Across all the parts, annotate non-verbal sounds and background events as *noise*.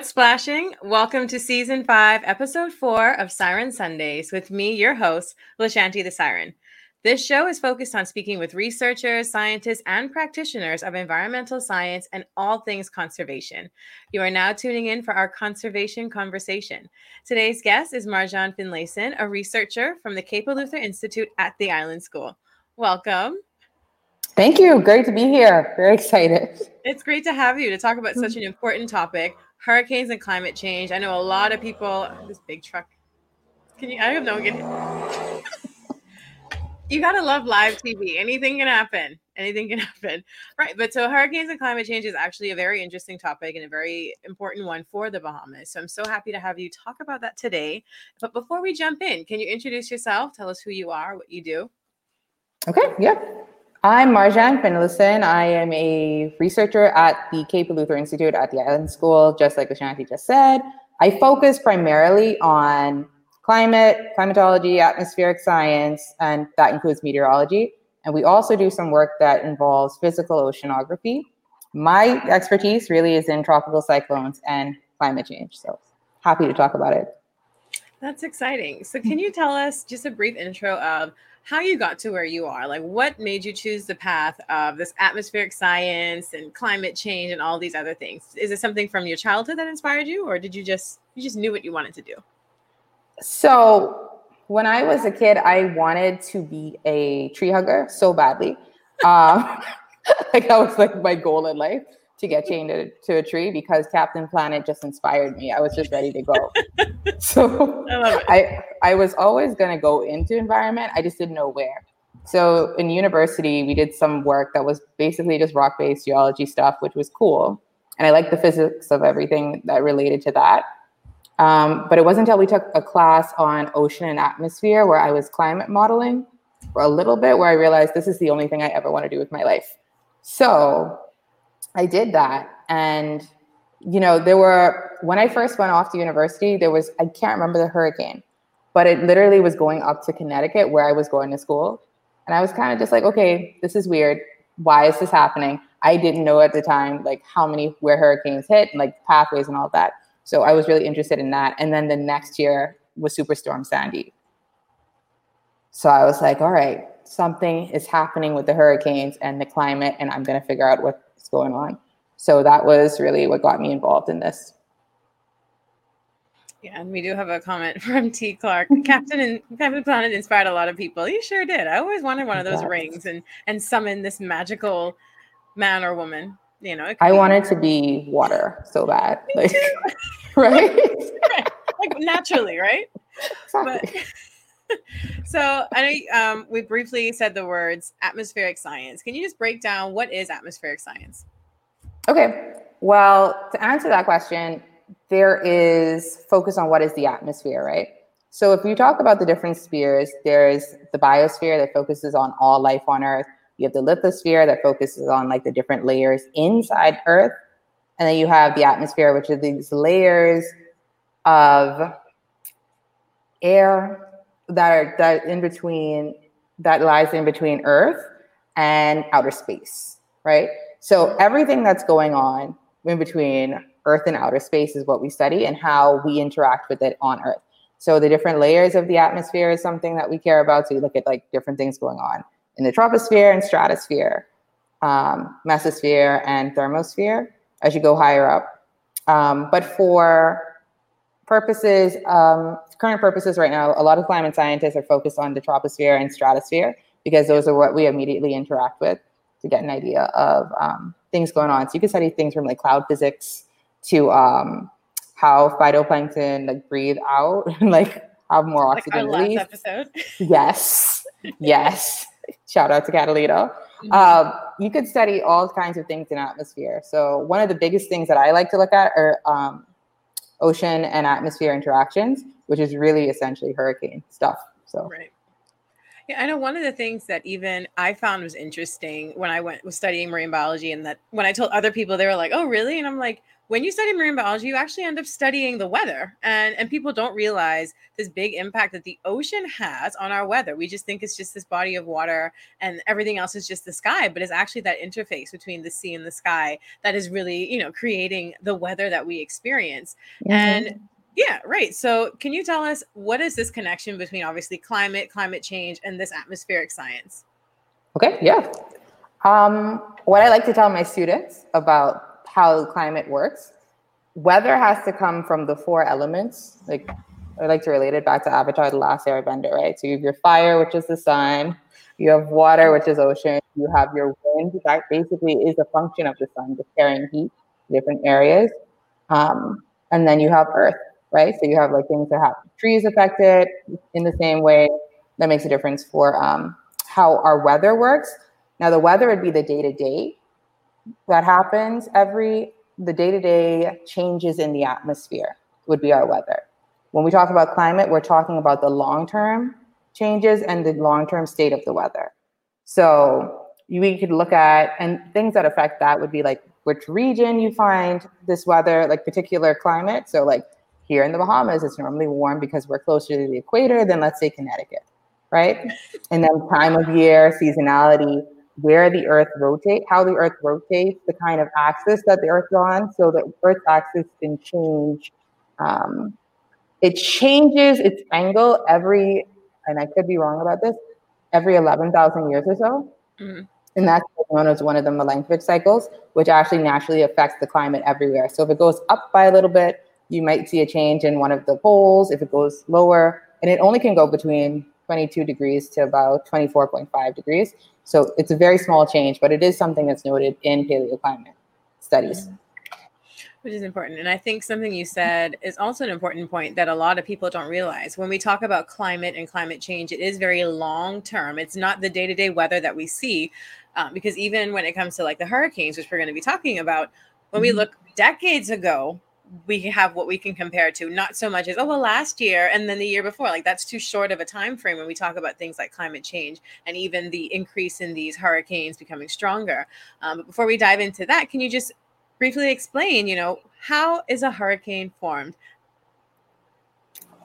What's splashing? Welcome to season five, episode four of Siren Sundays with me, your host, Lashanti the Siren. This show is focused on speaking with researchers, scientists, and practitioners of environmental science and all things conservation. You are now tuning in for our conservation conversation. Today's guest is Marjahn Finlayson, a researcher from the Cape Eleuthera Institute at the Island School. Welcome. Thank you. Great to be here. Very excited. It's great to have you to talk about such an important topic hurricanes and climate change. I know a lot of people. This big truck. Can you? I don't know. Can, *laughs* you gotta love live TV. Anything can happen. Anything can happen. Right. But so hurricanes and climate change is actually a very interesting topic and a very important one for the Bahamas. So I'm so happy to have you talk about that today. But before we jump in, can you introduce yourself? Tell us who you are, what you do. Okay. Yeah. I'm Marjahn Finlayson. I am a researcher at the Cape Eleuthera Institute at the Island School, just like Ashanti just said. I focus primarily on climate, climatology, atmospheric science, and that includes meteorology. And we also do some work that involves physical oceanography. My expertise really is in tropical cyclones and climate change. So happy to talk about it. That's exciting. So, can you tell us just a brief intro of how you got to where you are. Like, what made you choose the path of this atmospheric science and climate change and all these other things? Is it something from your childhood that inspired you, or did you just you just knew what you wanted to do? So, when I was a kid, I wanted to be a tree hugger so badly. Um, *laughs* like that was like my goal in life to get chained to, to, a tree because Captain Planet just inspired me. I was just ready to go. *laughs* so I, I, I was always going to go into environment. I just didn't know where. So in university, we did some work that was basically just rock based geology stuff, which was cool. And I liked the physics of everything that related to that. Um, but it wasn't until we took a class on ocean and atmosphere where I was climate modeling for a little bit where I realized this is the only thing I ever want to do with my life. So I did that. And, you know, there were, when I first went off to university, there was, I can't remember the hurricane, but it literally was going up to Connecticut where I was going to school. And I was kind of just like, okay, this is weird. Why is this happening? I didn't know at the time, like how many, where hurricanes hit, like pathways and all that. So I was really interested in that. And then the next year was Superstorm Sandy. So I was like, all right, something is happening with the hurricanes and the climate, and I'm going to figure out what going on. So that was really what got me involved in this. Yeah, and we do have a comment *laughs* from T. Clark. *laughs* Captain and Captain Planet inspired a lot of people. He sure did. I always wanted one of those rings and and summon this magical man or woman. You know, I wanted to be water so bad. Like, *laughs* right? right? Like naturally, right? Exactly. But, *laughs* so I know um, we briefly said the words atmospheric science. Can you just break down what is atmospheric science? Okay. Well, to answer that question, there is focus on what is the atmosphere, right? So if you talk about the different spheres, there's the biosphere that focuses on all life on Earth. You have the lithosphere that focuses on like the different layers inside Earth. And then you have the atmosphere, which are these layers of air, that are that in between that lies in between Earth and outer space, right? So everything that's going on in between Earth and outer space is what we study and how we interact with it on Earth. So the different layers of the atmosphere is something that we care about. So you look at like different things going on in the troposphere and stratosphere, um, mesosphere and thermosphere as you go higher up. Um, but for purposes, um, current purposes right now, a lot of climate scientists are focused on the troposphere and stratosphere because those are what we immediately interact with to get an idea of um, things going on. So you can study things from like cloud physics to um, how phytoplankton like breathe out *laughs* and like have more oxygen like release. episode. *laughs* yes, yes. Shout out to Catalina. Mm-hmm. Um, you could study all kinds of things in atmosphere. So one of the biggest things that I like to look at are um, ocean and atmosphere interactions, which is really essentially hurricane stuff. So right. Yeah, I know one of the things that even I found was interesting when I went was studying marine biology, and that when I told other people, they were like, "Oh, really?" And I'm like, when you study marine biology, you actually end up studying the weather, and and people don't realize this big impact that the ocean has on our weather. We just think it's just this body of water, and everything else is just the sky, but it's actually that interface between the sea and the sky that is really, you know, creating the weather that we experience. Mm-hmm. And yeah, right. So, can you tell us what is this connection between obviously climate, climate change, and this atmospheric science? Okay, yeah. Um, what I like to tell my students about how climate works, weather has to come from the four elements. Like I like to relate it back to Avatar: The Last Airbender, right? So you have your fire, which is the sun. You have water, which is ocean. You have your wind, that basically is a function of the sun, just carrying heat to different areas. Um, and then you have earth, right? So you have like things that have trees affected in the same way. That makes a difference for um, how our weather works. Now, the weather would be the day to day that happens every the day to day changes in the atmosphere would be our weather. When we talk about climate, we're talking about the long term changes and the long term state of the weather. So we could look at and things that affect that would be like which region you find this weather, like particular climate. So like here in the Bahamas, it's normally warm because we're closer to the equator than, let's say, Connecticut, right? and then time of year, seasonality, where the Earth rotates, how the Earth rotates, the kind of axis that the Earth's on. So the Earth's axis can change. Um, it changes its angle every, and I could be wrong about this, every 11,000 years or so. Mm-hmm. And that's known as one of the Milankovitch cycles, which actually naturally affects the climate everywhere. So if it goes up by a little bit, you might see a change in one of the poles if it goes lower, and it only can go between 22 degrees to about 24.5 degrees. So it's a very small change, but it is something that's noted in paleoclimate studies. Which is important. And I think something you said is also an important point that a lot of people don't realize. When we talk about climate and climate change, it is very long term. It's not the day to day weather that we see. Um, because even when it comes to like the hurricanes, which we're going to be talking about, when we mm-hmm. look decades ago, we have what we can compare to not so much as oh well last year and then the year before. Like that's too short of a time frame when we talk about things like climate change and even the increase in these hurricanes becoming stronger. Um, but before we dive into that can you just briefly explain you know how is a hurricane formed?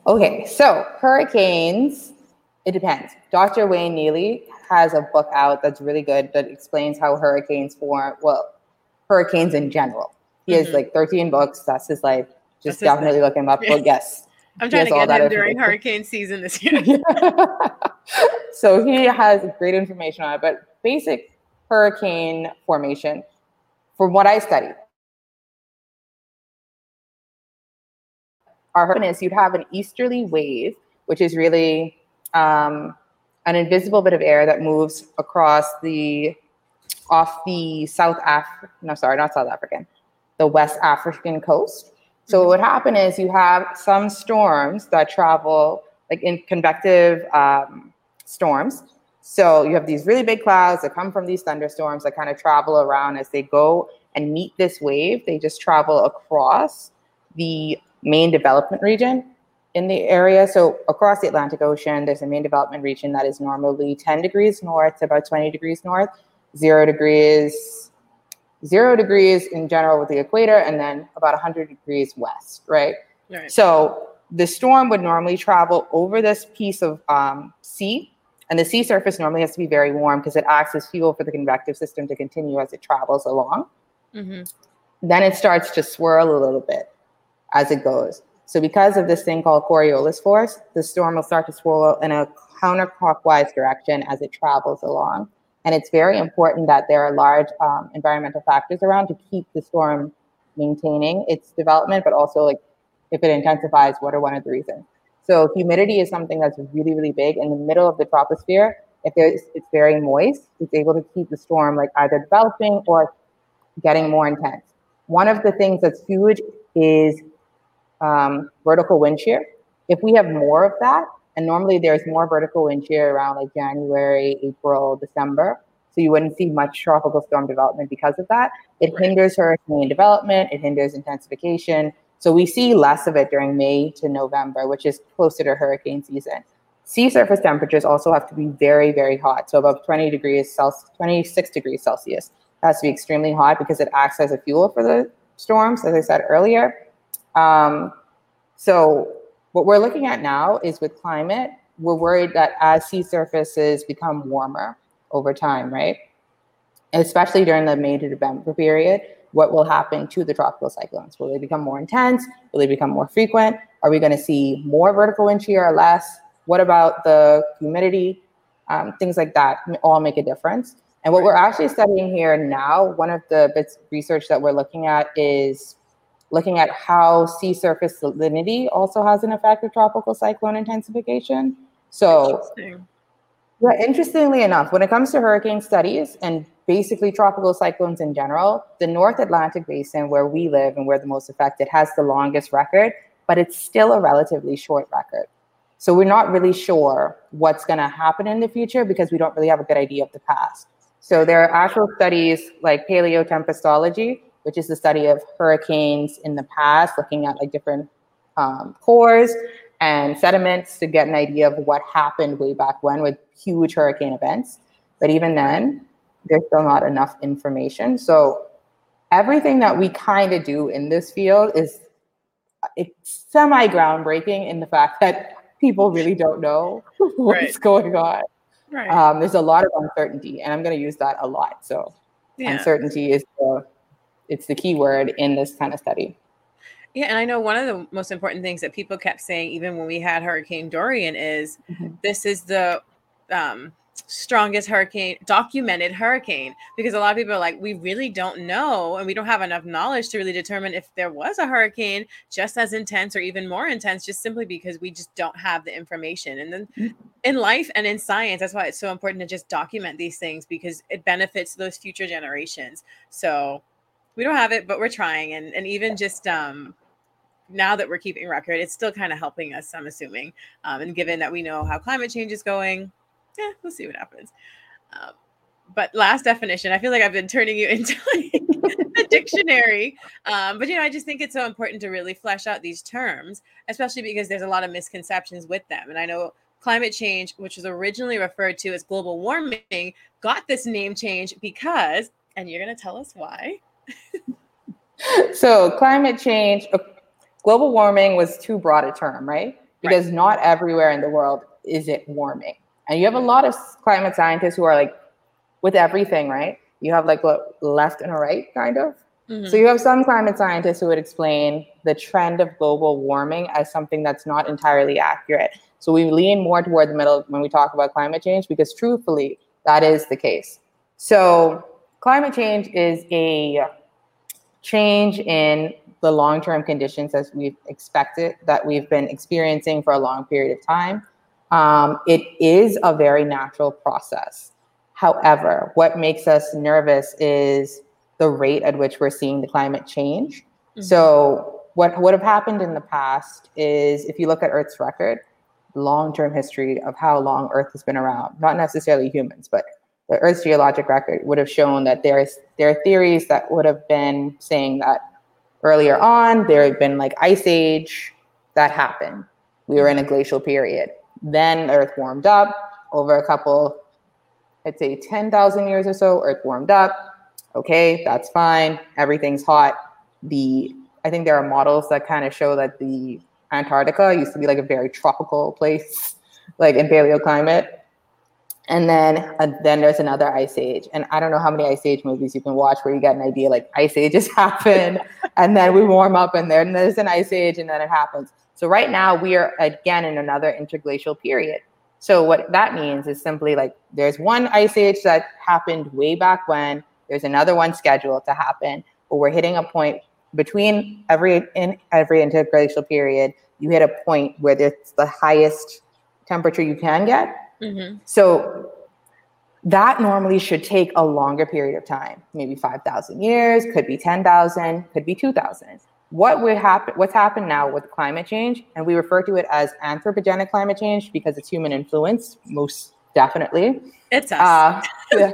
Okay so hurricanes it depends. Dr wayne neely has a book out that's really good that explains how hurricanes form well hurricanes in general he mm-hmm. has like 13 books. That's his life. Just definitely look him up. But *laughs* yes. I'm trying to get him during hurricane season this year. *laughs* so he has great information on it. But basic hurricane formation, from what I studied, our hurricane is you'd have an easterly wave, which is really um, an invisible bit of air that moves across the off the South Af no sorry not South African the West African coast. So what would happen is you have some storms that travel like in convective um, storms. So you have these really big clouds that come from these thunderstorms that kind of travel around as they go and meet this wave. They just travel across the main development region in the area. So across the Atlantic Ocean, there's a main development region that is normally 10 degrees north to about 20 degrees north, zero degrees zero degrees in general with the equator, and then about 100 degrees west, right? right. So the storm would normally travel over this piece of um, sea, and the sea surface normally has to be very warm because it acts as fuel for the convective system to continue as it travels along. Mm-hmm. Then it starts to swirl a little bit as it goes. So because of this thing called Coriolis force, the storm will start to swirl in a counterclockwise direction as it travels along. And it's very important that there are large um, environmental factors around to keep the storm maintaining its development, but also like if it intensifies, what are one of the reasons? So humidity is something that's really, really big in the middle of the troposphere. If there's, it's very moist, it's able to keep the storm like either developing or getting more intense. One of the things that's huge is um, vertical wind shear. If we have more of that, and normally there's more vertical wind shear around like January, April, December. So you wouldn't see much tropical storm development because of that. It right. hinders hurricane development, it hinders intensification. So we see less of it during May to November, which is closer to hurricane season. sea surface temperatures also have to be very, very hot. So above 20 degrees Celsius, 26 degrees Celsius. It has to be extremely hot because it acts as a fuel for the storms, as I said earlier. Um, so what we're looking at now is with climate, we're worried that as sea surfaces become warmer over time, right? Especially during the May to November period, what will happen to the tropical cyclones? Will they become more intense? Will they become more frequent? Are we going to see more vertical wind shear or less? What about the humidity? Um, things like that all make a difference. And what we're actually studying here now, one of the bits of research that we're looking at is looking at how sea surface salinity also has an effect of tropical cyclone intensification. So, yeah, interestingly enough, when it comes to hurricane studies and basically tropical cyclones in general, the North Atlantic basin, where we live and we're the most affected, has the longest record, but it's still a relatively short record. So we're not really sure what's going to happen in the future because we don't really have a good idea of the past. So there are actual studies like paleotempestology, which is the study of hurricanes in the past, looking at like different um, cores and sediments to get an idea of what happened way back when with huge hurricane events. But even then, there's still not enough information. So everything that we kind of do in this field is it's semi groundbreaking in the fact that people really don't know *laughs* what's right. going on. Right. Um, there's a lot of uncertainty, and I'm going to use that a lot. So, yeah. uncertainty is the it's the key word in this kind of study. Yeah, and I know one of the most important things that people kept saying, even when we had Hurricane Dorian, is mm-hmm. this is the um, strongest hurricane documented hurricane because a lot of people are like we really don't know and we don't have enough knowledge to really determine if there was a hurricane just as intense or even more intense just simply because we just don't have the information and then mm-hmm. in life and in science that's why it's so important to just document these things because it benefits those future generations so we don't have it but we're trying and and even just um now that we're keeping record it's still kind of helping us i'm assuming um, and given that we know how climate change is going yeah, we'll see what happens. Um, but last definition, I feel like I've been turning you *laughs* into like a dictionary. Um, but you know, I just think it's so important to really flesh out these terms, especially because there's a lot of misconceptions with them. And I know climate change, which was originally referred to as global warming, got this name change because, and you're going to tell us why. *laughs* so, climate change, uh, global warming was too broad a term, right? Because right. not everywhere in the world is it warming. And you have a lot of climate scientists who are like with everything, right? You have like left and a right, kind of. Mm-hmm. So you have some climate scientists who would explain the trend of global warming as something that's not entirely accurate. So we lean more toward the middle when we talk about climate change because truthfully, that is the case. So climate change is a change in the long-term conditions as we've expected that we've been experiencing for a long period of time um, it is a very natural process. However, what makes us nervous is the rate at which we're seeing the climate change. Mm-hmm. So, what would have happened in the past is if you look at Earth's record, long term history of how long Earth has been around, not necessarily humans, but the Earth's geologic record would have shown that there's there are theories that would have been saying that earlier on there had been like ice age that happened. We were in a glacial period. Then Earth warmed up over a couple, I'd say 10,000 years or so, Earth warmed up. Okay, that's fine. Everything's hot. The I think there are models that kind of show that the Antarctica used to be like a very tropical place, like in paleoclimate. And then uh, then there's another ice age. And I don't know how many ice age movies you can watch where you get an idea like ice ages *laughs* happen and then we warm up and then there's an ice age and then it happens. So right now we are again in another interglacial period. So what that means is simply like there's one ice age that happened way back when, there's another one scheduled to happen, but we're hitting a point between every in every interglacial period, you hit a point where it's the highest temperature you can get. Mm-hmm. So that normally should take a longer period of time, maybe 5,000 years, could be 10,000, could be 2,000 what would happen what's happened now with climate change and we refer to it as anthropogenic climate change because it's human influence most definitely. It's us. Uh,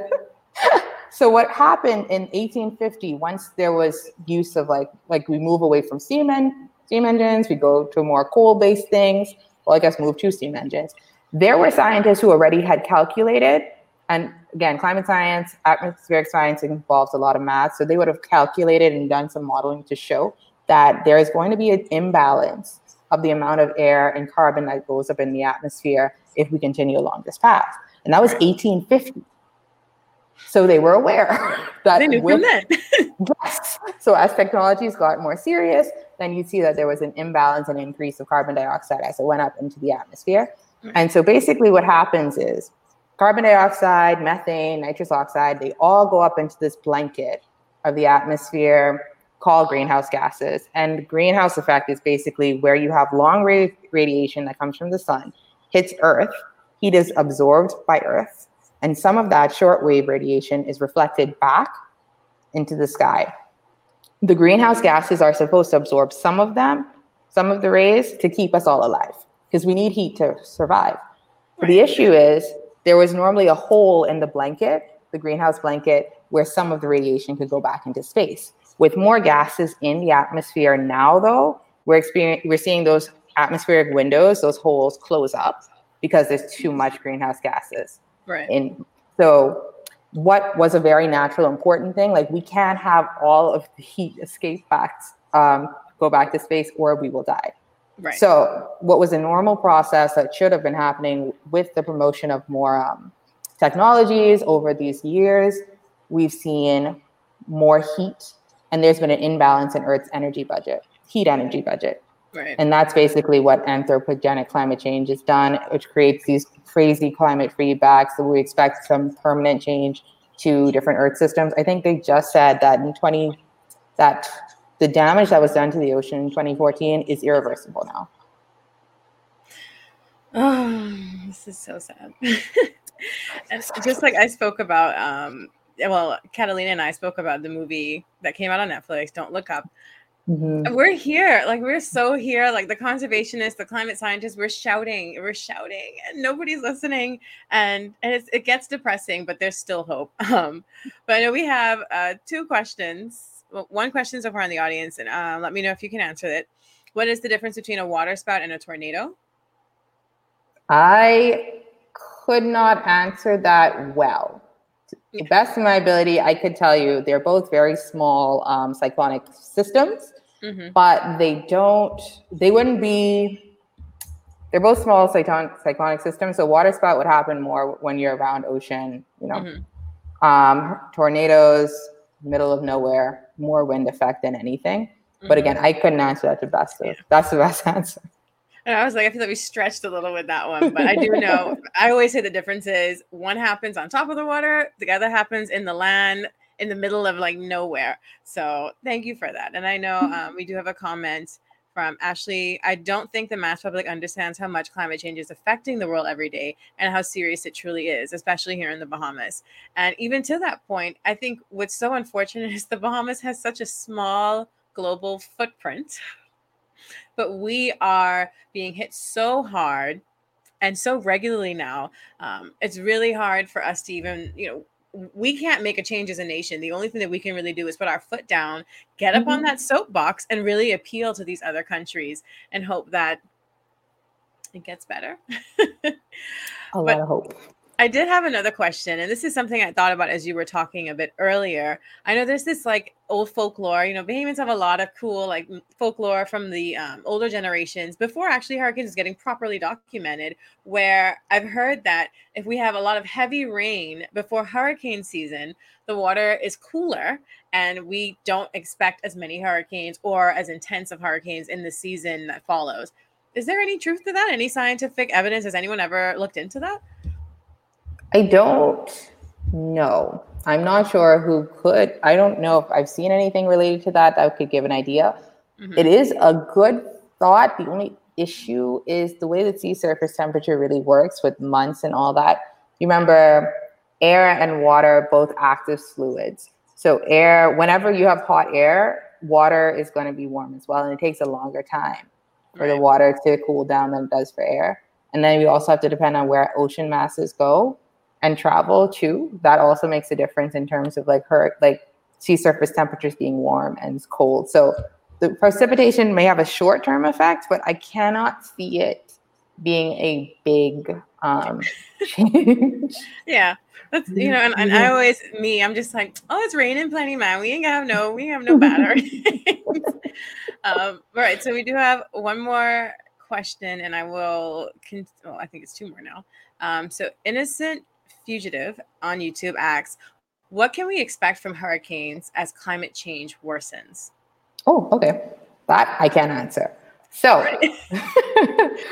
*laughs* so what happened in 1850 once there was use of like like we move away from steam, en- steam engines we go to more coal based things well i guess move to steam engines There were scientists who already had calculated, and again, climate science, atmospheric science involves a lot of math. So they would have calculated and done some modeling to show that there is going to be an imbalance of the amount of air and carbon that goes up in the atmosphere if we continue along this path. And that was 1850. So they were aware *laughs* that they knew with, from *laughs* yes. So as technologies got more serious, then you see that there was an imbalance and increase of carbon dioxide as it went up into the atmosphere. Mm-hmm. And so basically what happens is carbon dioxide, methane, nitrous oxide, they all go up into this blanket of the atmosphere called greenhouse gases. And greenhouse effect is basically where you have long radiation that comes from the sun, hits Earth, heat is absorbed by Earth, and some of that shortwave radiation is reflected back into the sky. The greenhouse gases are supposed to absorb some of them, some of the rays, to keep us all alive because we need heat to survive. The issue is there was normally a hole in the blanket, the greenhouse blanket, where some of the radiation could go back into space. With more gases in the atmosphere now, though, we're experiencing we're seeing those atmospheric windows, those holes close up because there's too much greenhouse gases. Right. And so what was a very natural, important thing, like we can't have all of the heat escape back, um, go back to space or we will die. Right. So what was a normal process that should have been happening with the promotion of more um, technologies over these years, we've seen more heat and there's been an imbalance in Earth's energy budget, heat energy budget. Right. And that's basically what anthropogenic climate change has done, which creates these crazy climate feedbacks. So we expect some permanent change to different Earth systems. I think they just said that in 20 that the damage that was done to the ocean in 2014 is irreversible now. Oh, *sighs* this is so sad. *laughs* just like I spoke about, um, well, Catalina and I spoke about the movie that came out on Netflix, Don't Look Up. Mm-hmm. We're here, like we're so here, like the conservationists, the climate scientists. We're shouting, we're shouting, and nobody's listening, and and it gets depressing, but there's still hope. *laughs* Um, but I know we have uh, two questions. One question so far in the audience, and uh, let me know if you can answer it. What is the difference between a water spout and a tornado? I could not answer that well. To the best of my ability, I could tell you they're both very small um, cyclonic systems mm-hmm. but they don't, they wouldn't be, they're both small cyclonic, cyclonic systems. So water spout would happen more when you're around ocean, you know, mm-hmm. um, tornadoes, middle of nowhere, more wind effect than anything. Mm-hmm. But again, I couldn't answer that to best. Of, that's the best *laughs* answer. And I was like, I feel like we stretched a little with that one, but I do know. *laughs* I always say the difference is one happens on top of the water, the other happens in the land in the middle of like nowhere. So thank you for that. And I know *laughs* um, we do have a comment from Ashley. I don't think the mass public understands how much climate change is affecting the world every day and how serious it truly is, especially here in the Bahamas. And even to that point, I think what's so unfortunate *laughs* is the Bahamas has such a small global footprint, but we are being hit so hard and so regularly now. Um, it's really hard for us to even, you know, we can't make a change as a nation. The only thing that we can really do is put our foot down, get up mm-hmm. on that soapbox, and really appeal to these other countries and hope that it gets better. *laughs* a but, lot of hope. I did have another question, and this is something I thought about as you were talking a bit earlier. I know there's this like old folklore. You know, Bahamians have a lot of cool like folklore from the um, older generations before actually hurricanes is getting properly documented. Where I've heard that if we have a lot of heavy rain before hurricane season, the water is cooler, and we don't expect as many hurricanes or as intense of hurricanes in the season that follows. Is there any truth to that? Any scientific evidence? Has anyone ever looked into that? I don't know. I'm not sure who could. I don't know if I've seen anything related to that that could give an idea. Mm-hmm. It is a good thought. The only issue is the way that sea surface temperature really works with months and all that. You remember, air and water both active fluids. So air, whenever you have hot air, water is going to be warm as well, and it takes a longer time for right. the water to cool down than it does for air. And then we also have to depend on where ocean masses go and travel too. That also makes a difference in terms of like her like sea surface temperatures being warm and cold. So the precipitation may have a short term effect, but I cannot see it being a big um, *laughs* change. Yeah. That's you know, and, and I always me, I'm just like, oh, it's raining plenty, man. We ain't have no, we have no bad *laughs* *laughs* um, all right, so we do have one more question, and I will. Con- well, I think it's two more now. Um, so innocent fugitive on YouTube asks, "What can we expect from hurricanes as climate change worsens?" Oh, okay, that I can answer. So, *laughs*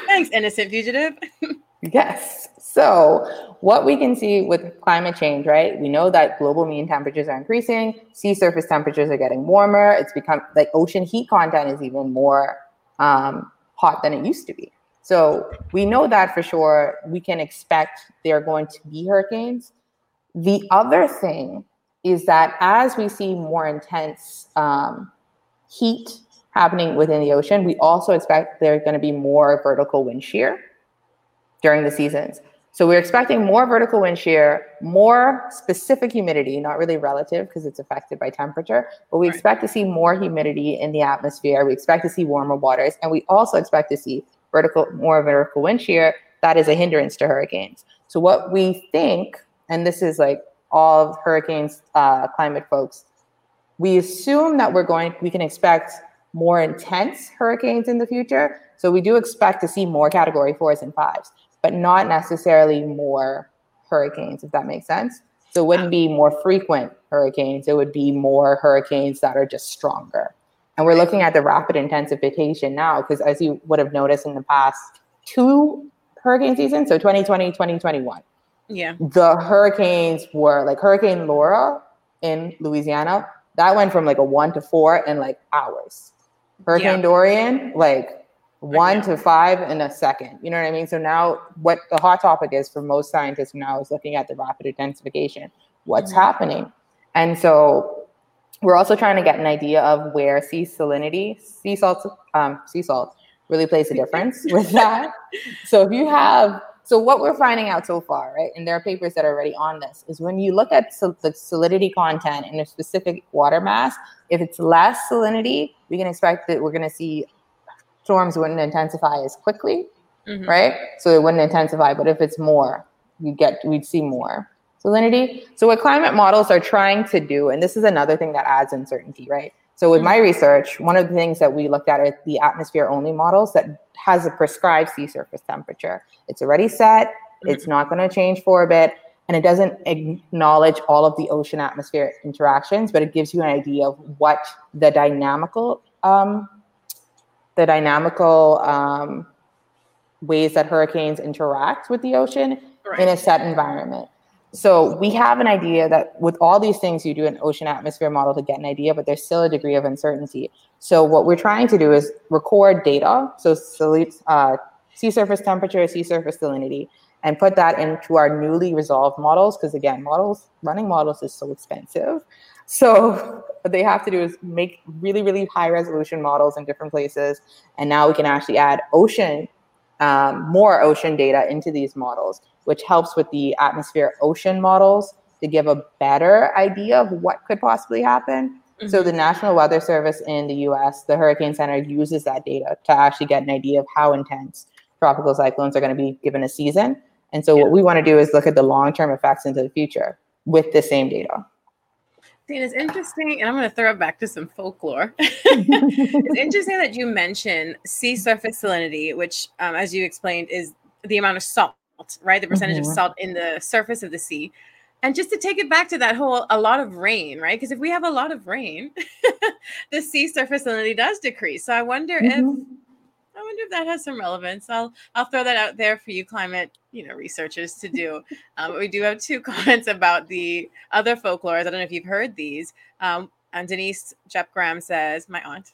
thanks, innocent fugitive. *laughs* yes. So, what we can see with climate change, right? We know that global mean temperatures are increasing, sea surface temperatures are getting warmer. It's become like ocean heat content is even more um, hot than it used to be. So, we know that for sure. We can expect there are going to be hurricanes. The other thing is that as we see more intense um, heat happening within the ocean, we also expect there's going to be more vertical wind shear during the seasons. So we're expecting more vertical wind shear, more specific humidity, not really relative because it's affected by temperature, but we right. expect to see more humidity in the atmosphere. We expect to see warmer waters, and we also expect to see vertical more vertical wind shear that is a hindrance to hurricanes. So what we think, and this is like all hurricanes uh, climate folks, we assume that we're going, we can expect more intense hurricanes in the future. So we do expect to see more category fours and fives but not necessarily more hurricanes, if that makes sense. So it wouldn't be more frequent hurricanes, it would be more hurricanes that are just stronger. And we're looking at the rapid intensification now, because as you would have noticed in the past two hurricane seasons, so 2020, 2021. Yeah. The hurricanes were like Hurricane Laura in Louisiana, that went from like a one to four in like hours. Hurricane yeah. Dorian, like one to five in a second. You know what I mean? So now, what the hot topic is for most scientists now is looking at the rapid intensification. What's mm-hmm. happening? And so we're also trying to get an idea of where sea salinity, sea salt, um, sea salt really plays a difference *laughs* with that. So if you have, so what we're finding out so far, right, and there are papers that are already on this, is when you look at the salinity content in a specific water mass, if it's less salinity, we can expect that we're going to see storms wouldn't intensify as quickly, mm-hmm. right? So it wouldn't intensify. But if it's more, you get we'd see more salinity. So what climate models are trying to do, and this is another thing that adds uncertainty, right? So with mm-hmm. my research, one of the things that we looked at are the atmosphere only models that has a prescribed sea surface temperature. It's already set. Mm-hmm. It's not going to change for a bit and it doesn't acknowledge all of the ocean atmosphere interactions, but it gives you an idea of what the dynamical um, the dynamical um, ways that hurricanes interact with the ocean right. in a set environment. So we have an idea that with all these things, you do an ocean atmosphere model to get an idea, but there's still a degree of uncertainty. So what we're trying to do is record data, so uh, sea surface temperature, sea surface salinity, and put that into our newly resolved models. Because again, models running models is so expensive. So what they have to do is make really, really high resolution models in different places. And now we can actually add ocean, um, more ocean data into these models, which helps with the atmosphere ocean models to give a better idea of what could possibly happen. Mm-hmm. So the National Weather Service in the US, the Hurricane Center uses that data to actually get an idea of how intense tropical cyclones are going to be given a season. And so yeah. what we want to do is look at the long-term effects into the future with the same data. It's interesting, and I'm going to throw it back to some folklore. *laughs* it's interesting that you mentioned sea surface salinity, which, um, as you explained, is the amount of salt, right? The percentage mm-hmm. of salt in the surface of the sea. And just to take it back to that whole a lot of rain, right? Because if we have a lot of rain, *laughs* the sea surface salinity does decrease. So I wonder mm-hmm. if I wonder if that has some relevance. I'll I'll throw that out there for you climate, you know, researchers to do. Um, we do have two *laughs* comments about the other folklores. I don't know if you've heard these. Um, and Denise Jep Graham says, "My aunt."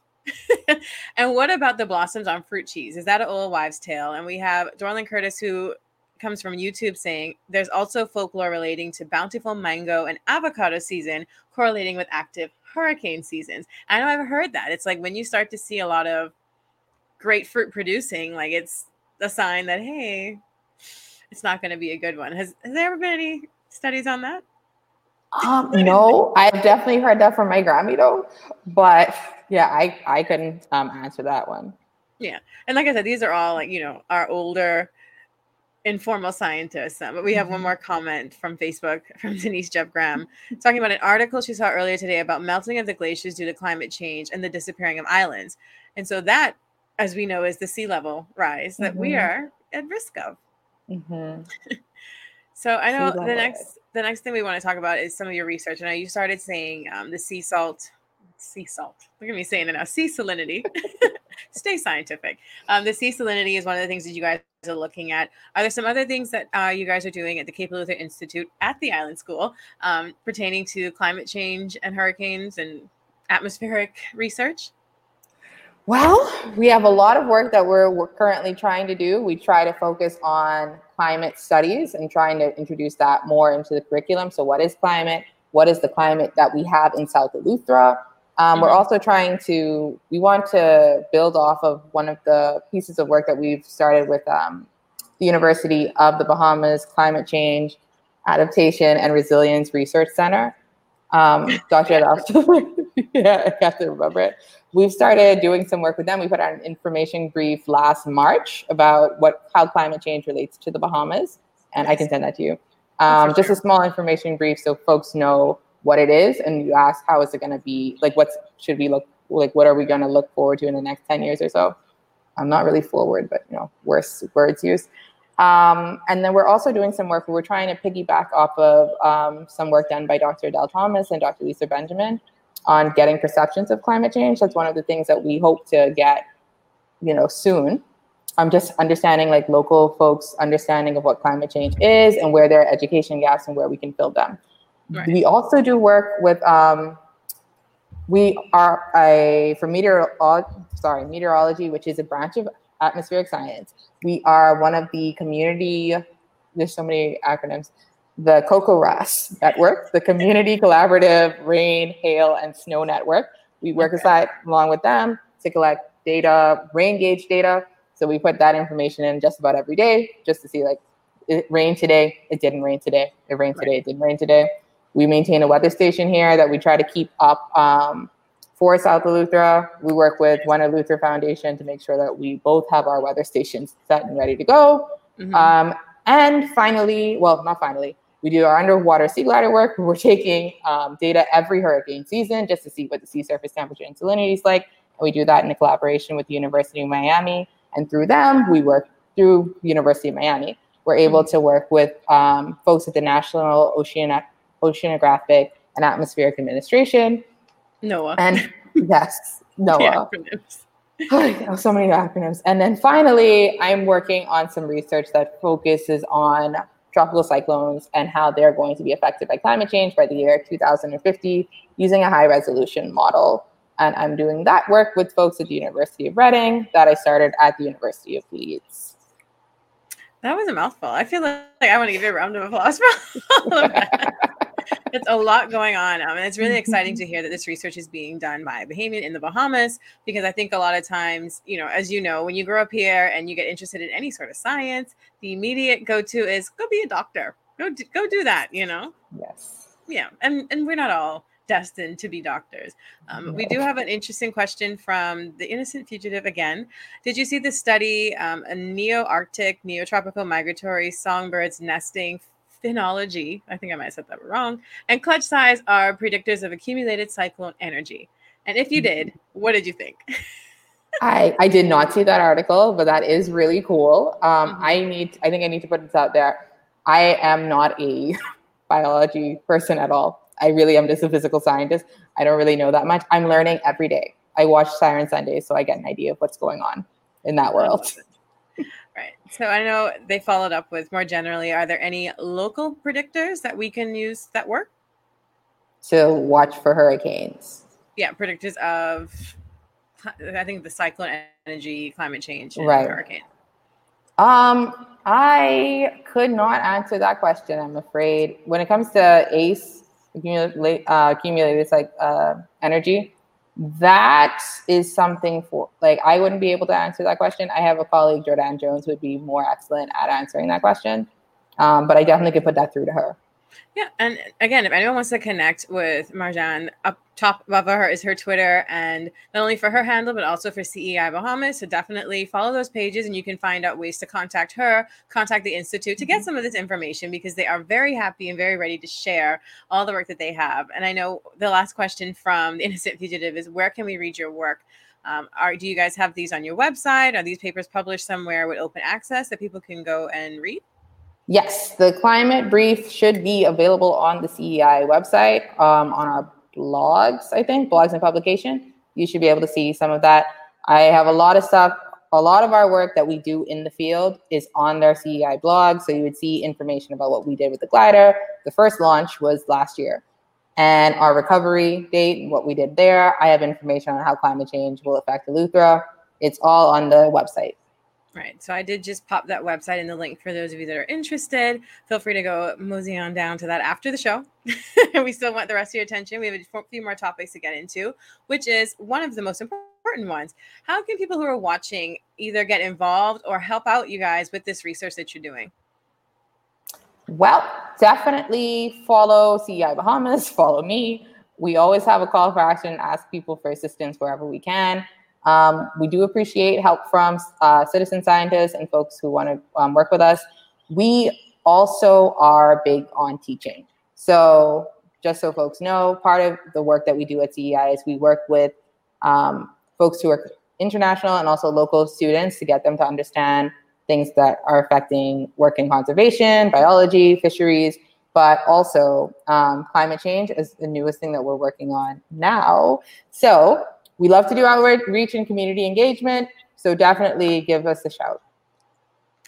*laughs* and what about the blossoms on fruit cheese? Is that an old wives' tale? And we have Dorlin Curtis who comes from YouTube saying there's also folklore relating to bountiful mango and avocado season correlating with active hurricane seasons. I know I've heard that. It's like when you start to see a lot of grapefruit producing, like it's a sign that hey, it's not going to be a good one. Has has there ever been any studies on that? Um, no, I've definitely heard that from my Grammy though, but yeah, I I couldn't um, answer that one. Yeah. And like I said, these are all like, you know, our older informal scientists. Um, but we have one mm-hmm. more comment from Facebook *laughs* from Denise Jeff Graham talking about an article she saw earlier today about melting of the glaciers due to climate change and the disappearing of islands. And so that, as we know, is the sea level rise that mm-hmm. we are at risk of. Mm-hmm. *laughs* so I know the next the next thing we want to talk about is some of your research. I know you started saying um, the sea salt, sea salt. Look at me saying it now. Sea salinity. *laughs* Stay scientific. Um, the sea salinity is one of the things that you guys are looking at. Are there some other things that uh, you guys are doing at the Cape Eleuthera Institute at the Island School um, pertaining to climate change and hurricanes and atmospheric research? Well, we have a lot of work that we're, we're currently trying to do. We try to focus on climate studies and trying to introduce that more into the curriculum. So, what is climate? What is the climate that we have in South Eleuthera? Um, mm-hmm. We're also trying to, we want to build off of one of the pieces of work that we've started with um, the University of the Bahamas Climate Change Adaptation and Resilience Research Center. Um, Dr. *laughs* *laughs* yeah, I have to remember it. We've started doing some work with them. We put out an information brief last March about what how climate change relates to the Bahamas, and I can send that to you. Um, just a small information brief so folks know what it is, and you ask how is it going to be like what should we look like what are we going to look forward to in the next 10 years or so? I'm not really forward but you know worse words used. Um, and then we're also doing some work we're trying to piggyback off of um, some work done by dr Adelle Thomas and dr lisa benjamin on getting perceptions of climate change. That's one of the things that we hope to get, you know, soon. I'm just understanding like local folks' understanding of what climate change is and where there are education gaps and where we can fill them. Right. We also do work with um, we are a for meteorology, sorry, meteorology, which is a branch of atmospheric science. We are one of the community. There's so many acronyms the CoCoRaHS network, the Community Collaborative Rain, Hail, and Snow Network. We work aside along with them to collect data, rain gauge data. So we put that information in just about every day just to see like it rained today, it didn't rain today, it rained today, it didn't rain today. We maintain a weather station here that we try to keep up um, for South Eleuthera. We work with One Eleuthera Foundation to make sure that we both have our weather stations set and ready to go. Mm-hmm. Um, and finally, well, not finally, we do our underwater sea glider work. We're taking um, data every hurricane season just to see what the sea surface temperature and salinity is like. And we do that in a collaboration with the University of Miami. And through them, we work through University of Miami. We're able to work with um, folks at the National Ocean- Oceanographic and Atmospheric Administration. NOAA. And *laughs* yes, NOAA. oh, so many acronyms. And then finally, I'm working on some research that focuses on tropical cyclones and how they're going to be affected by climate change by the year 2050 using a high resolution model. And I'm doing that work with folks at the University of Reading that I started at the University of Leeds. That was a mouthful. I feel like I want to give you a round of applause for all of that. *laughs* it's a lot going on. Um, and it's really *laughs* exciting to hear that this research is being done by a Bahamian in the Bahamas, because I think a lot of times, you know, as you know, when you grow up here and you get interested in any sort of science, the immediate go to is go be a doctor. Go do, go do that, you know? Yes. Yeah. And, and we're not all destined to be doctors. Um, no. We do have an interesting question from the innocent fugitive again. Did you see the study, um, a neo-Arctic, neotropical migratory songbirds nesting phenology, I think I might have said that wrong, and clutch size are predictors of accumulated cyclone energy. And if you mm-hmm. did, what did you think? *laughs* I, I did not see that article, but that is really cool. Um, mm-hmm. I need I think I need to put this out there. I am not a *laughs* biology person at all. I really am just a physical scientist. I don't really know that much. I'm learning every day. I watch Siren Sunday, so I get an idea of what's going on in that world. So I know they followed up with more generally, are there any local predictors that we can use that work? To watch for hurricanes. Yeah, predictors of I think the cyclone energy, climate change, right. hurricane. Um, I could not answer that question. I'm afraid. When it comes to ACE, accumulate, uh, accumulated like uh, energy, that is something for like I wouldn't be able to answer that question. I have a colleague, Jordan Jones, would be more excellent at answering that question. Um, but I definitely could put that through to her. Yeah, and again, if anyone wants to connect with Marjahn, up top above her is her Twitter, and not only for her handle but also for CEI Bahamas. So definitely follow those pages, and you can find out ways to contact her, contact the institute to get mm-hmm. some of this information because they are very happy and very ready to share all the work that they have. And I know the last question from the Innocent Fugitive is, where can we read your work? Um, are do you guys have these on your website? Are these papers published somewhere with open access that people can go and read? Yes, the climate brief should be available on the CEI website um, on our blogs, I think, blogs and publication. You should be able to see some of that. I have a lot of stuff. A lot of our work that we do in the field is on their CEI blog. So you would see information about what we did with the glider. The first launch was last year. And our recovery date and what we did there. I have information on how climate change will affect Eleuthera. It's all on the website. Right. So I did just pop that website in the link for those of you that are interested. Feel free to go mosey on down to that after the show. *laughs* we still want the rest of your attention. We have a few more topics to get into, which is one of the most important ones. How can people who are watching either get involved or help out you guys with this research that you're doing? Well, definitely follow CEI Bahamas, *laughs* follow me. We always have a call for action, ask people for assistance wherever we can. Um, we do appreciate help from uh, citizen scientists and folks who want to um, work with us. We also are big on teaching. So, just so folks know, part of the work that we do at CEI is we work with um, folks who are international and also local students to get them to understand things that are affecting work in conservation, biology, fisheries, but also um, climate change is the newest thing that we're working on now. So we love to do outreach and community engagement. So definitely give us a shout.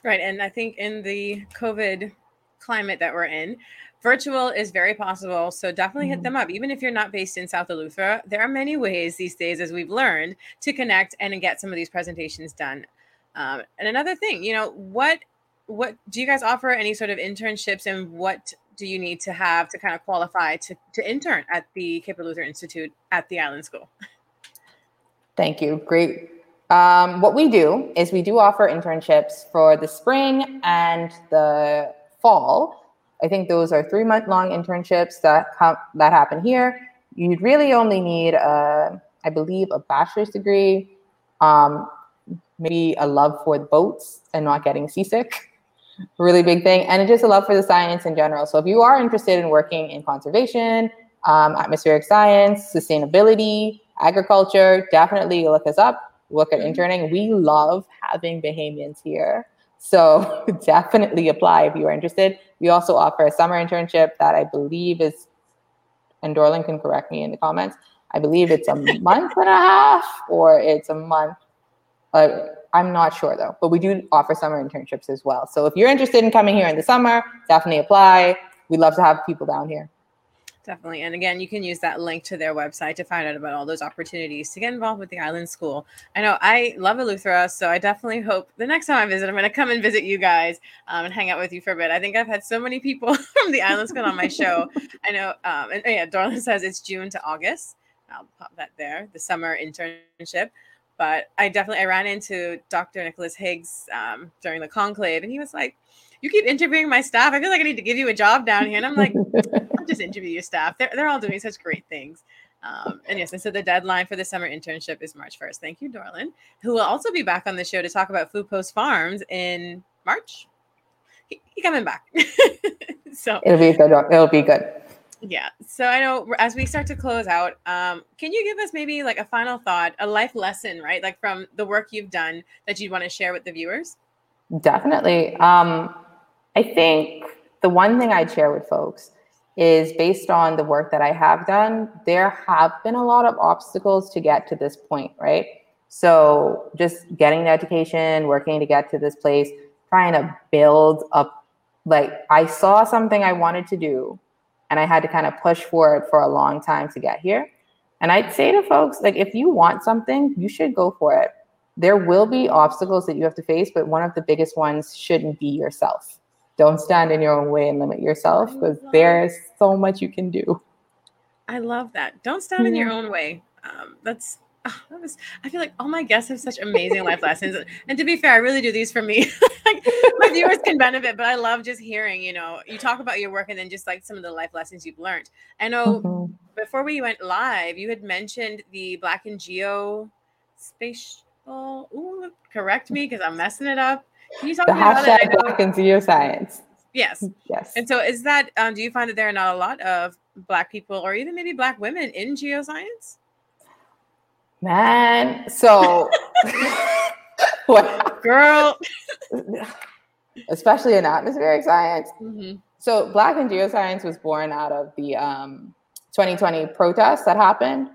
Right. And I think in the COVID climate that we're in, virtual is very possible. So definitely hit mm-hmm. them up. Even if you're not based in South Eleuthera, there are many ways these days, as we've learned, to connect and get some of these presentations done. Um, and another thing, you know, what what do you guys offer any sort of internships and what do you need to have to kind of qualify to, to intern at the Cape Eleuthera Institute at the Island School? Thank you. Great. Um, what we do is we do offer internships for the spring and the fall. I think those are three month long internships that come that happen here. You'd really only need a, I believe, a bachelor's degree, um, maybe a love for boats and not getting seasick. *laughs* Really big thing, and just a love for the science in general. So if you are interested in working in conservation, um, atmospheric science, sustainability, agriculture, definitely look us up. Look at mm-hmm. interning. We love having Bahamians here. So *laughs* definitely apply if you are interested. We also offer a summer internship that I believe is, and Dorlin can correct me in the comments. I believe it's a *laughs* month and a half or it's a month. Uh, I'm not sure though, but we do offer summer internships as well. So if you're interested in coming here in the summer, definitely apply. We'd love to have people down here. Definitely. And again, you can use that link to their website to find out about all those opportunities to get involved with the island school. I know I love Eleuthera, so I definitely hope the next time I visit, I'm going to come and visit you guys um, and hang out with you for a bit. I think I've had so many people *laughs* from the island school on my show. *laughs* I know, um, and yeah, Dorlin says it's June to August. I'll pop that there, the summer internship. But I definitely I ran into Dr. Nicholas Higgs um, during the conclave, and he was like, "You keep interviewing my staff. I feel like I need to give you a job down here." And I'm like, *laughs* I'll just interview your staff. They're, they're all doing such great things. Um, and yes, and so the deadline for the summer internship is March 1st. Thank you, Dorlin, who will also be back on the show to talk about Food Post Farms in March. He, he coming back. *laughs* so it'll be good. It'll be good. Yeah. So I know as we start to close out, um, can you give us maybe like a final thought, a life lesson, right? Like from the work you've done that you'd want to share with the viewers? Definitely. Um, I think the one thing I'd share with folks is based on the work that I have done, there have been a lot of obstacles to get to this point, right? So just getting the education, working to get to this place, trying to build up like I saw something I wanted to do and I had to kind of push for it for a long time to get here. And I'd say to folks, like if you want something, you should go for it. There will be obstacles that you have to face, but one of the biggest ones shouldn't be yourself don't stand in your own way and limit yourself because there's so much you can do. I love that. Don't stand in your own way. Um, that's oh, that was, I feel like all my guests have such amazing life lessons. And to be fair, I really do these for me. *laughs* like, my viewers can benefit, but I love just hearing, you know, you talk about your work and then just like some of the life lessons you've learned. I know mm-hmm. before we went live, you had mentioned the Black and Geo spatial. Ooh, correct me because I'm messing it up. Can you talk the about hashtag Black in Geoscience? Yes. Yes. And so is that um, do you find that there are not a lot of black people or even maybe black women in geoscience? Man, so *laughs* what girl? *laughs* Especially in atmospheric science. Mm-hmm. So Black in Geoscience was born out of the um, 2020 protests that happened.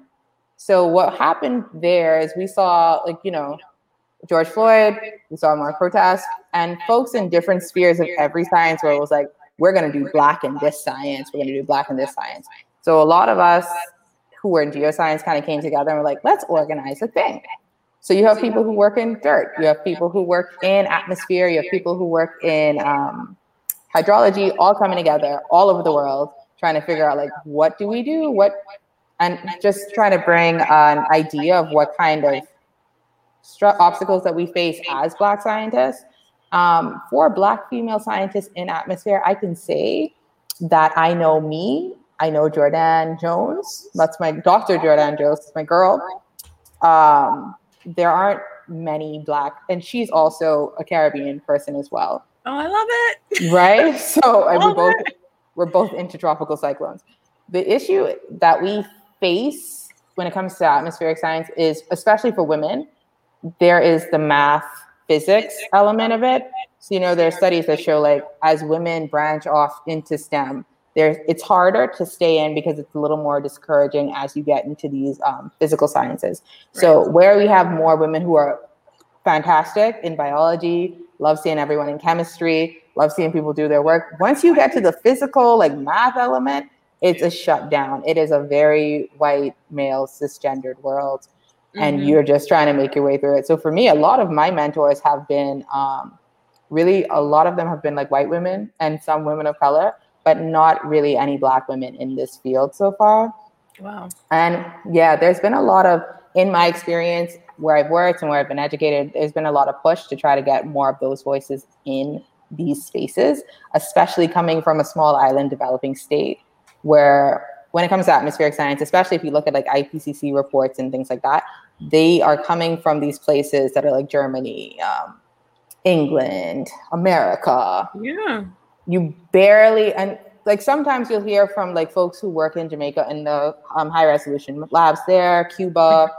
So what happened there is we saw like, you know, George Floyd, we saw more protests, and folks in different spheres of every science it was like, we're going to do black in this science, we're going to do black in this science. So a lot of us who were in geoscience kind of came together and were like, let's organize a thing. So you have people who work in dirt, you have people who work in atmosphere, you have people who work in um, hydrology, all coming together all over the world, trying to figure out like, what do we do? What, and just trying to bring an idea of what kind of obstacles that we face as Black scientists. Um, for Black female scientists in atmosphere, I can say that I know me, I know Jordan Jones. That's my Dr. Jordan Jones, my girl. Um, there aren't many Black, and she's also a Caribbean person as well. Oh, I love it. *laughs* Right? So we both we're both into tropical cyclones. The issue that we face when it comes to atmospheric science is, especially for women, there is the math physics element of it. So, you know, there are studies that show like as women branch off into STEM, there's it's harder to stay in because it's a little more discouraging as you get into these um, physical sciences. So, where we have more women who are fantastic in biology, love seeing everyone in chemistry, love seeing people do their work. Once you get to the physical, like math element, it's a shutdown. It is a very white, male, cisgendered world and mm-hmm. you're just trying to make your way through it. So for me, a lot of my mentors have been um, really a lot of them have been like white women and some women of color, but not really any black women in this field so far. Wow. And yeah, there's been a lot of in my experience where I've worked and where I've been educated, there's been a lot of push to try to get more of those voices in these spaces, especially coming from a small island developing state where when it comes to atmospheric science, especially if you look at like IPCC reports and things like that, they are coming from these places that are like Germany, um, England, America. Yeah. You barely, and like sometimes you'll hear from like folks who work in Jamaica in the um, high resolution labs there, Cuba.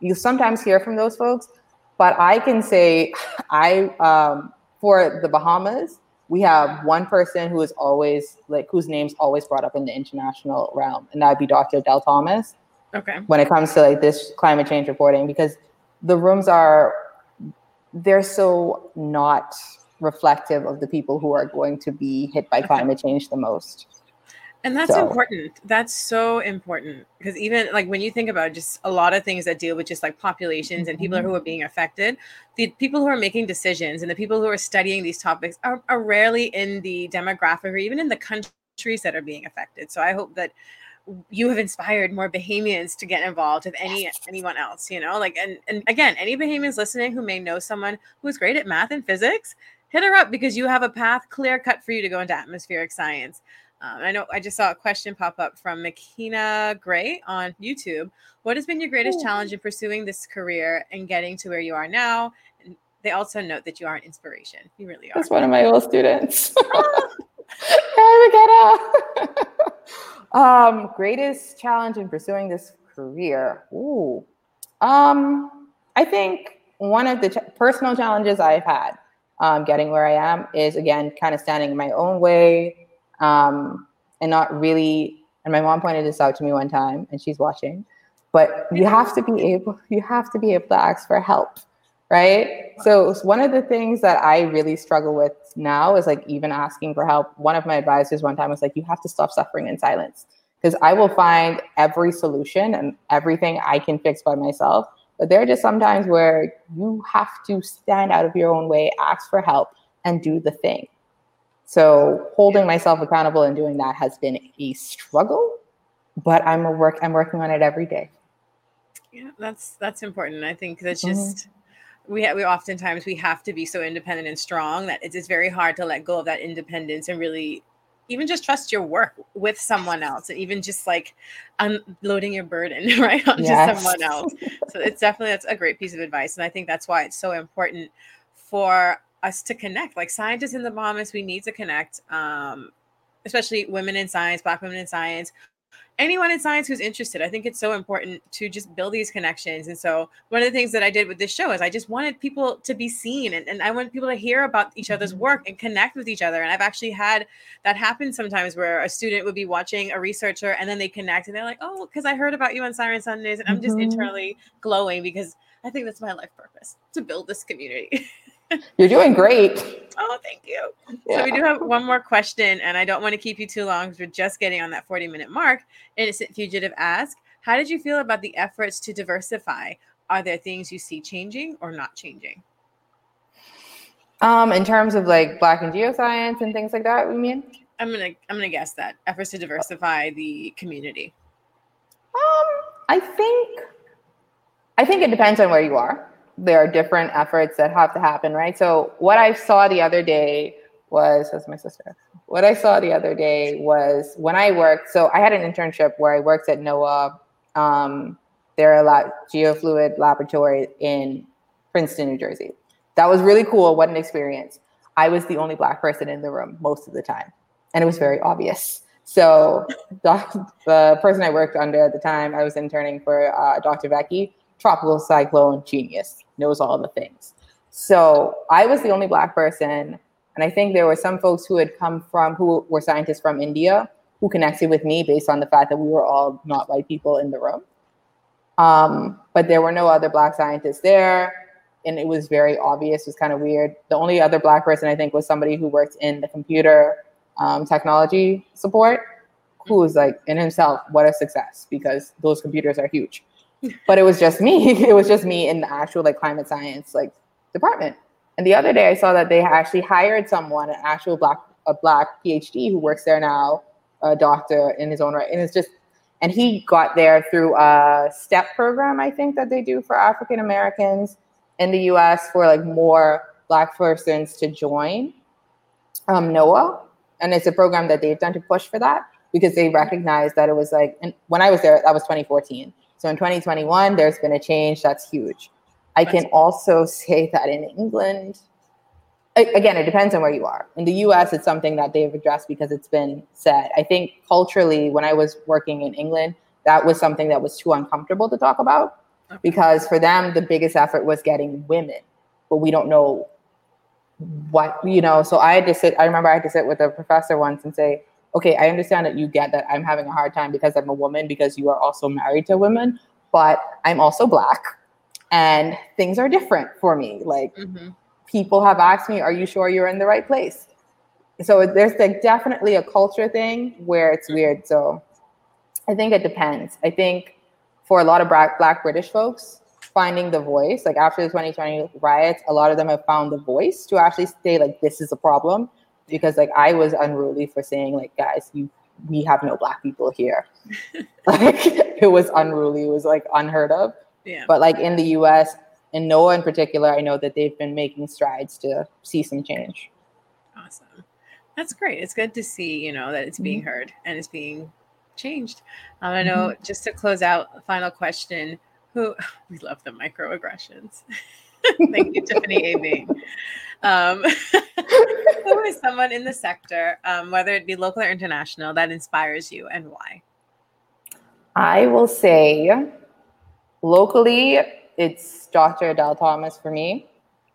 You sometimes hear from those folks, but I can say *laughs* I, um, for the Bahamas, we have one person who is always like whose name's always brought up in the international realm, and that would be Dr. Adelle Thomas. Okay. When it comes to like this climate change reporting, because the rooms are they're so not reflective of the people who are going to be hit by climate change the most. And that's so. important. That's so important because even like when you think about just a lot of things that deal with just like populations and people mm-hmm. who are being affected, the people who are making decisions and the people who are studying these topics are, are rarely in the demographic or even in the countries that are being affected. So I hope that you have inspired more Bahamians to get involved with any anyone else, you know, like and and again, any Bahamians listening who may know someone who's great at math and physics, hit her up because you have a path clear cut for you to go into atmospheric science. Um, I know I just saw a question pop up from Makina Gray on YouTube. What has been your greatest Ooh. challenge in pursuing this career and getting to where you are now? And they also note that you are an inspiration. You really are. That's one of my old students. *laughs* Oh. *laughs* um, greatest challenge in pursuing this career. Ooh. Um, I think one of the ch- personal challenges I've had um, getting where I am is again kind of standing in my own way, um, and not really. And my mom pointed this out to me one time, and she's watching. But you have to be able, you have to be able to ask for help, right? So one of the things that I really struggle with now is like even asking for help. One of my advisors one time was like, "You have to stop suffering in silence." Because I will find every solution and everything I can fix by myself. But there are just sometimes where you have to stand out of your own way, ask for help, and do the thing. So holding myself accountable and doing that has been a struggle, but I'm a work I'm working on it every day. Yeah, that's that's important. I think that's mm-hmm. just mm-hmm. we ha- we oftentimes we have to be so independent and strong that it's, it's very hard to let go of that independence and really even just trust your work with someone else and even just like unloading your burden *laughs* right onto yes. someone else so it's definitely that's a great piece of advice and i think that's why it's so important for us to connect like scientists in the Bahamas we need to connect um, especially women in science black women in science anyone in science who's interested. I think it's so important to just build these connections. And so one of the things that I did with this show is I just wanted people to be seen and, and I wanted people to hear about each other's mm-hmm. work and connect with each other. And I've actually had that happen sometimes where a student would be watching a researcher and then they connect and they're like, oh, because I heard about you on Siren Sundays. And I'm just mm-hmm. internally glowing because I think that's my life purpose to build this community. *laughs* You're doing great. Oh, thank you. Yeah. So we do have one more question, and I don't want to keep you too long because we're just getting on that 40 minute mark. Innocent Fugitive ask, how did you feel about the efforts to diversify? Are there things you see changing or not changing? Um, in terms of like black in geoscience and things like that, we mean? I'm gonna I'm gonna guess that efforts to diversify the community. Um, I think I think it depends on where you are there are different efforts that have to happen, right? So what I saw the other day was that's my sister. What I saw the other day was when I worked. So I had an internship where I worked at NOAA. Um, there are a lot geofluid laboratory in Princeton, New Jersey. That was really cool. What an experience! I was the only black person in the room most of the time, and it was very obvious. So *laughs* the, the person I worked under at the time, I was interning for uh, Dr. Becky tropical cyclone genius, knows all the things. So I was the only black person. And I think there were some folks who had come from, who were scientists from India, who connected with me based on the fact that we were all not white people in the room. Um, but there were no other black scientists there. And it was very obvious, it was kind of weird. The only other black person I think was somebody who worked in the computer um, technology support, who was like in himself, what a success because those computers are huge but it was just me. *laughs* It was just me in the actual like climate science like department. And the other day I saw that they actually hired someone, an actual black a black PhD who works there now, a doctor in his own right. And it's just and he got there through a STEP program, I think that they do for African Americans in the US for like more black persons to join um, NOAA. And it's a program that they've done to push for that because they recognized that it was like, and when I was there, that was 2014 so in 2021, there's been a change that's huge. I can also say that in England, again, it depends on where you are. In the US, it's something that they've addressed because it's been said. I think culturally, when I was working in England, that was something that was too uncomfortable to talk about because for them, the biggest effort was getting women, but we don't know what, you know. So I had to sit, I remember I had to sit with a professor once and say, okay, I understand that you get that I'm having a hard time because I'm a woman, because you are also married to women, but I'm also black and things are different for me. Like mm-hmm. people have asked me, are you sure you're in the right place? So there's like definitely a culture thing where it's weird. So I think it depends. I think for a lot of black, black British folks, finding the voice, like after the 2020 riots, a lot of them have found the voice to actually say like, this is a problem because like I was unruly for saying like guys you we have no black people here. *laughs* Like it was unruly. It was like unheard of. Yeah. But like in the US in NOAA in particular I know that they've been making strides to see some change. Awesome. That's great. It's good to see you know that it's being mm-hmm. heard and it's being changed. Um, I know mm-hmm. just to close out final question who *sighs* we love the microaggressions *laughs* *laughs* thank you Tiffany A. Um, *laughs* who is someone in the sector, um, whether it be local or international, that inspires you and why? I will say locally, it's Dr. Adelle Thomas for me.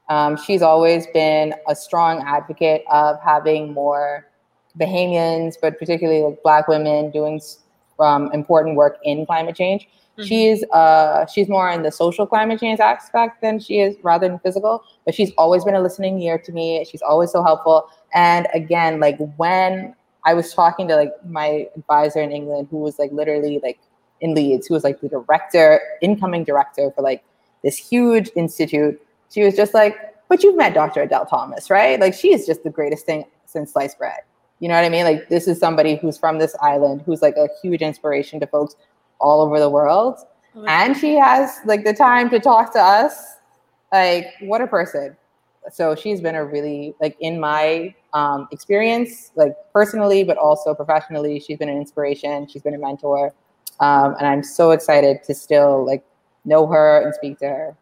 Um, she's always been a strong advocate of having more Bahamians, but particularly like Black women doing um, important work in climate change. Mm-hmm. She's uh she's more in the social climate change aspect than she is rather than physical, but she's always been a listening ear to me. She's always so helpful. And again, like when I was talking to like my advisor in England, who was like literally like in Leeds, who was like the director, incoming director for like this huge institute, she was just like, "But you've met Dr. Adelle Thomas, right? Like she is just the greatest thing since sliced bread." You know what I mean? Like this is somebody who's from this island, who's like a huge inspiration to folks all over the world. and she has like the time to talk to us. Like, what a person. So she's been a really like in my um, experience, like personally, but also professionally, she's been an inspiration. She's been a mentor, um, and I'm so excited to still like know her and speak to her.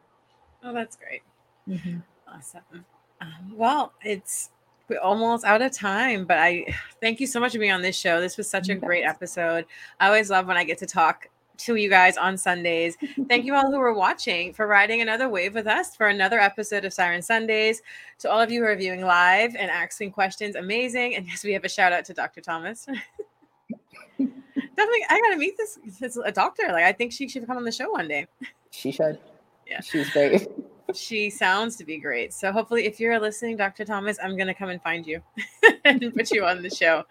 Oh, that's great. Mm-hmm. Awesome. Um, well, it's we're almost out of time, but I thank you so much for being on this show. This was such a great episode. I always love when I get to talk to you guys on Sundays. *laughs* Thank you all who are watching for riding another wave with us for another episode of Siren Sundays. To all of you who are viewing live and asking questions, amazing. And yes, we have a shout out to Dr. Thomas. *laughs* Definitely, I gotta meet this, this a doctor. Like, I think she should come on the show one day. She should. Yeah, she's great *laughs* she sounds to be great. So hopefully, if you're listening, Dr. Thomas, I'm gonna come and find you *laughs* and put you on the show.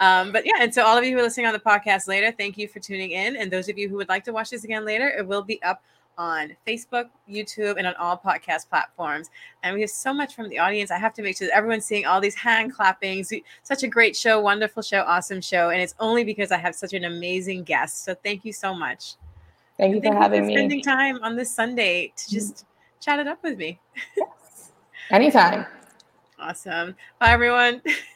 Um, but yeah, and so all of you who are listening on the podcast later, thank you for tuning in. And those of you who would like to watch this again later, it will be up on Facebook, YouTube, and on all podcast platforms. And we have so much from the audience. I have to make sure that everyone's seeing all these hand clappings. Such a great show, wonderful show, awesome show. And it's only because I have such an amazing guest. So thank you so much. Thank you for thank having you for me. Spending time on this Sunday to mm-hmm. just chat it up with me. Yes. Anytime. Awesome. Bye, everyone. *laughs*